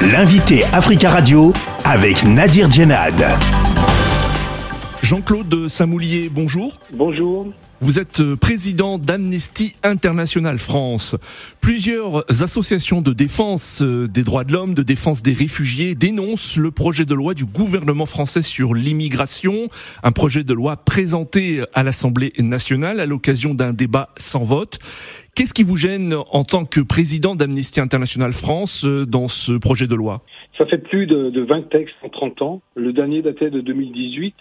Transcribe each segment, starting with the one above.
L'invité Africa Radio avec Nadir Djenad. Jean-Claude Samoulier, bonjour. Bonjour. Vous êtes euh, président d'Amnesty International France. Plusieurs associations de défense euh, des droits de l'homme, de défense des réfugiés dénoncent le projet de loi du gouvernement français sur l'immigration, un projet de loi présenté à l'Assemblée nationale à l'occasion d'un débat sans vote. Qu'est-ce qui vous gêne en tant que président d'Amnesty International France euh, dans ce projet de loi? Ça fait plus de, de 20 textes en 30 ans. Le dernier datait de 2018.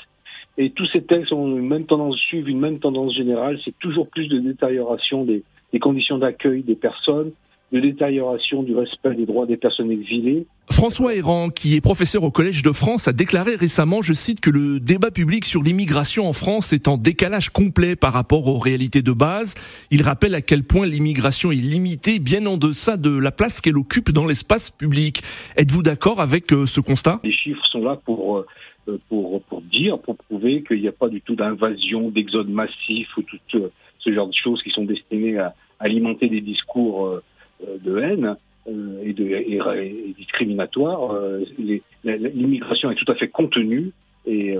Et tous ces textes ont une même tendance, suivent une même tendance générale, c'est toujours plus de détérioration des, des conditions d'accueil des personnes, de détérioration du respect des droits des personnes exilées. François Héran, qui est professeur au Collège de France, a déclaré récemment, je cite, que le débat public sur l'immigration en France est en décalage complet par rapport aux réalités de base. Il rappelle à quel point l'immigration est limitée bien en deçà de la place qu'elle occupe dans l'espace public. Êtes-vous d'accord avec euh, ce constat? Les chiffres sont là pour... Euh, pour, pour dire, pour prouver qu'il n'y a pas du tout d'invasion, d'exode massif ou tout euh, ce genre de choses qui sont destinées à alimenter des discours euh, de haine et, de, et, et discriminatoires. L'immigration est tout à fait contenue et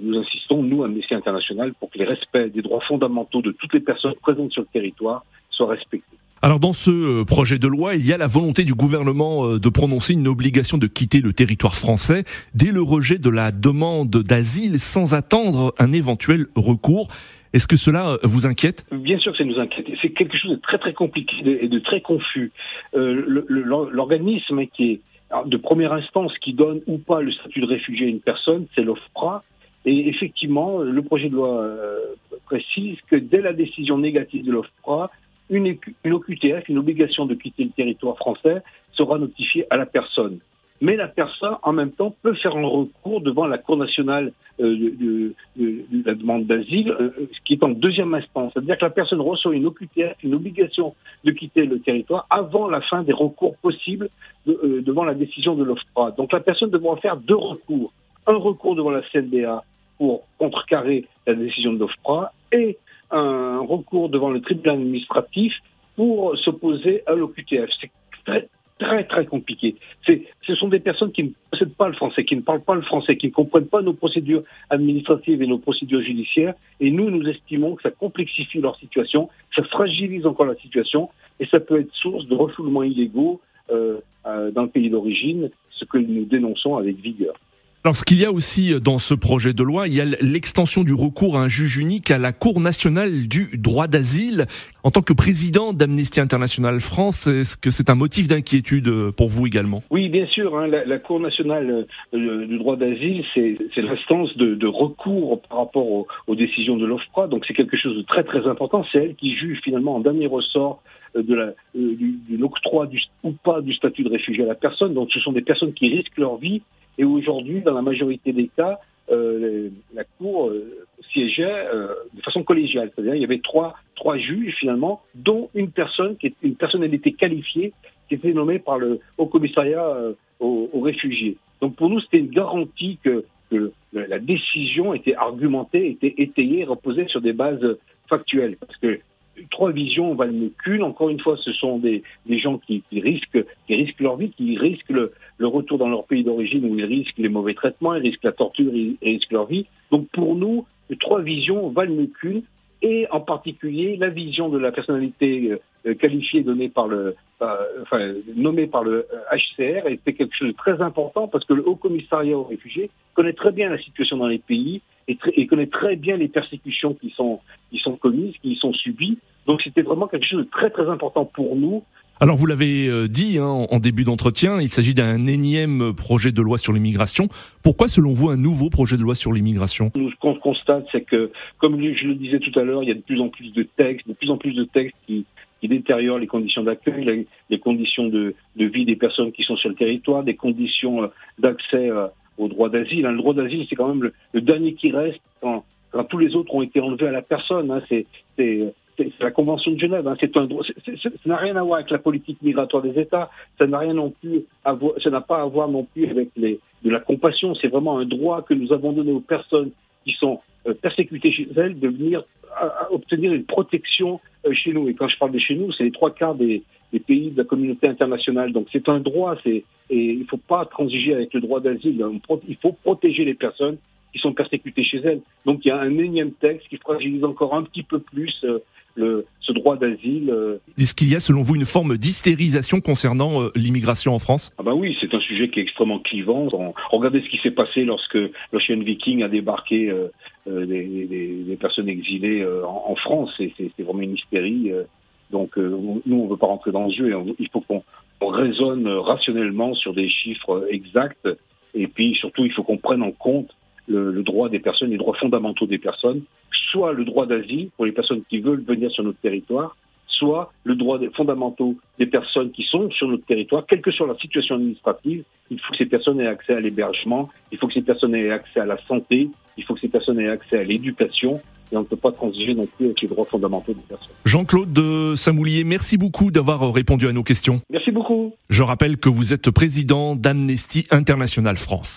nous insistons, nous, Amnesty International, pour que les respects des droits fondamentaux de toutes les personnes présentes sur le territoire soient respectés. Alors dans ce euh, projet de loi, il y a la volonté du gouvernement euh, de prononcer une obligation de quitter le territoire français dès le rejet de la demande d'asile sans attendre un éventuel recours. Est-ce que cela euh, vous inquiète? Bien sûr que ça nous inquiète. C'est quelque chose de très très compliqué et de très confus. L'organisme qui est de première instance qui donne ou pas le statut de réfugié à une personne, c'est l'OFPRA. Et effectivement, le projet de loi précise que dès la décision négative de l'OFPRA, une, une OQTF, une obligation de quitter le territoire français, sera notifiée à la personne. Mais la personne, en même temps, peut faire un recours devant la Cour nationale euh, de, de, de, la demande d'asile, euh, qui est en deuxième instance. C'est-à-dire que la personne reçoit une OQTF, une obligation de quitter le territoire avant la fin des recours possibles euh, devant la décision de l'OFPRA. Donc la personne devra faire deux recours. Un recours devant la CNDA pour contrecarrer la décision de l'OFPRA et un recours devant le tribunal administratif pour s'opposer à l'OQTF. C'est très, très, très compliqué. Ce sont des personnes qui ne possèdent pas le français, qui ne parlent pas le français, qui ne comprennent pas nos procédures administratives et nos procédures judiciaires. Et nous, nous estimons que ça complexifie leur situation, ça fragilise encore la situation, et ça peut être source de refoulements illégaux euh, euh, dans le pays d'origine, ce que nous dénonçons avec vigueur. Alors, ce qu'il y a aussi dans ce projet de loi, il y a l'extension du recours à un juge unique à la Cour nationale du droit d'asile. En tant que président d'Amnesty International France, est-ce que c'est un motif d'inquiétude pour vous également? Oui, bien sûr. Hein, la, Cour nationale euh, du droit d'asile, c'est l'instance de, recours par rapport aux, décisions de l'OFPRA. Donc, c'est quelque chose de très très important. C'est elle qui juge finalement en dernier ressort euh, de la, euh, de l'octroi ou pas du statut de réfugié à la personne. Donc, ce sont des personnes qui risquent leur vie et aujourd'hui, dans la majorité des cas, euh, la Cour euh, siégeait euh, de façon collégiale. C'est-à-dire il y avait trois, trois juges finalement, dont une personne qui est une personnalité qualifiée qui était nommée par le Haut Commissariat euh, aux, aux, réfugiés. Donc pour nous, c'était une garantie que, que, la décision était argumentée, était étayée, reposait sur des bases factuelles. Parce que trois visions valent mieux qu'une. Encore une fois, ce sont des, des gens qui, qui, risquent, qui risquent leur vie, qui risquent le, le retour dans leur pays d'origine où ils risquent les mauvais traitements, ils risquent la torture, ils, risquent leur vie. Donc pour nous, les trois visions valent mieux qu'une. Et en particulier, la vision de la personnalité euh, qualifiée donnée par le, euh, enfin, nommée par le HCR était quelque chose de très important parce que le Haut Commissariat aux réfugiés connaît très bien la situation dans les pays et, et connaît très bien les persécutions qui sont, qui sont commises, qui sont subies. Donc c'était vraiment quelque chose de très très important pour nous alors vous l'avez euh, dit hein, en début d'entretien, il s'agit d'un énième projet de loi sur l'immigration. Pourquoi selon vous un nouveau projet de loi sur l'immigration? Ce qu'on constate, c'est que, comme je le disais tout à l'heure, il y a de plus en plus de textes, de plus en plus de textes qui, qui détériorent les conditions d'accueil, les, les, conditions de, de, vie des personnes qui sont sur le territoire, des conditions euh, d'accès euh, au droit d'asile. Hein, le droit d'asile, c'est quand même le, le, dernier qui reste quand, quand, tous les autres ont été enlevés à la personne. Hein, c'est c'est la Convention de Genève. Hein. C'est un droit. Ça n'a rien à voir avec la politique migratoire des États. Ça n'a rien non plus à voir. Ça n'a pas à voir non plus avec les, de la compassion. C'est vraiment un droit que nous avons donné aux personnes qui sont euh, persécutées chez elles de venir à, obtenir une protection euh, chez nous. Et quand je parle de chez nous, c'est les trois quarts des, des pays de la communauté internationale. Donc c'est un droit, et il ne faut pas transiger avec le droit d'asile. Il faut protéger les personnes qui sont persécutées chez elles. Donc il y a un énième texte qui fragilise encore un petit peu plus euh, le, ce droit d'asile. Euh. Est-ce qu'il y a selon vous une forme d'hystérisation concernant euh, l'immigration en France? Ah ben oui, c'est un sujet qui est extrêmement clivant. Regardez ce qui s'est passé lorsque l'Ocean Viking a débarqué des, des, des, personnes exilées en, en France. C'est vraiment une hystérie. Donc nous, on ne veut pas rentrer dans ce jeu. Il faut qu'on raisonne rationnellement sur des chiffres exacts. Et puis surtout, il faut qu'on prenne en compte le, le, droit des personnes, les droits fondamentaux des personnes, soit le droit d'asile pour les personnes qui veulent venir sur notre territoire, soit le droit des fondamentaux des personnes qui sont sur notre territoire, quelle que soit leur situation administrative. Il faut que ces personnes aient accès à l'hébergement, il faut que ces personnes aient accès à la santé, il faut que ces personnes aient accès à l'éducation, et on ne peut pas transiger non plus avec les droits fondamentaux des personnes. Jean-Claude de Samoulier, merci beaucoup d'avoir répondu à nos questions. Merci beaucoup. Je rappelle que vous êtes président d'Amnesty International France.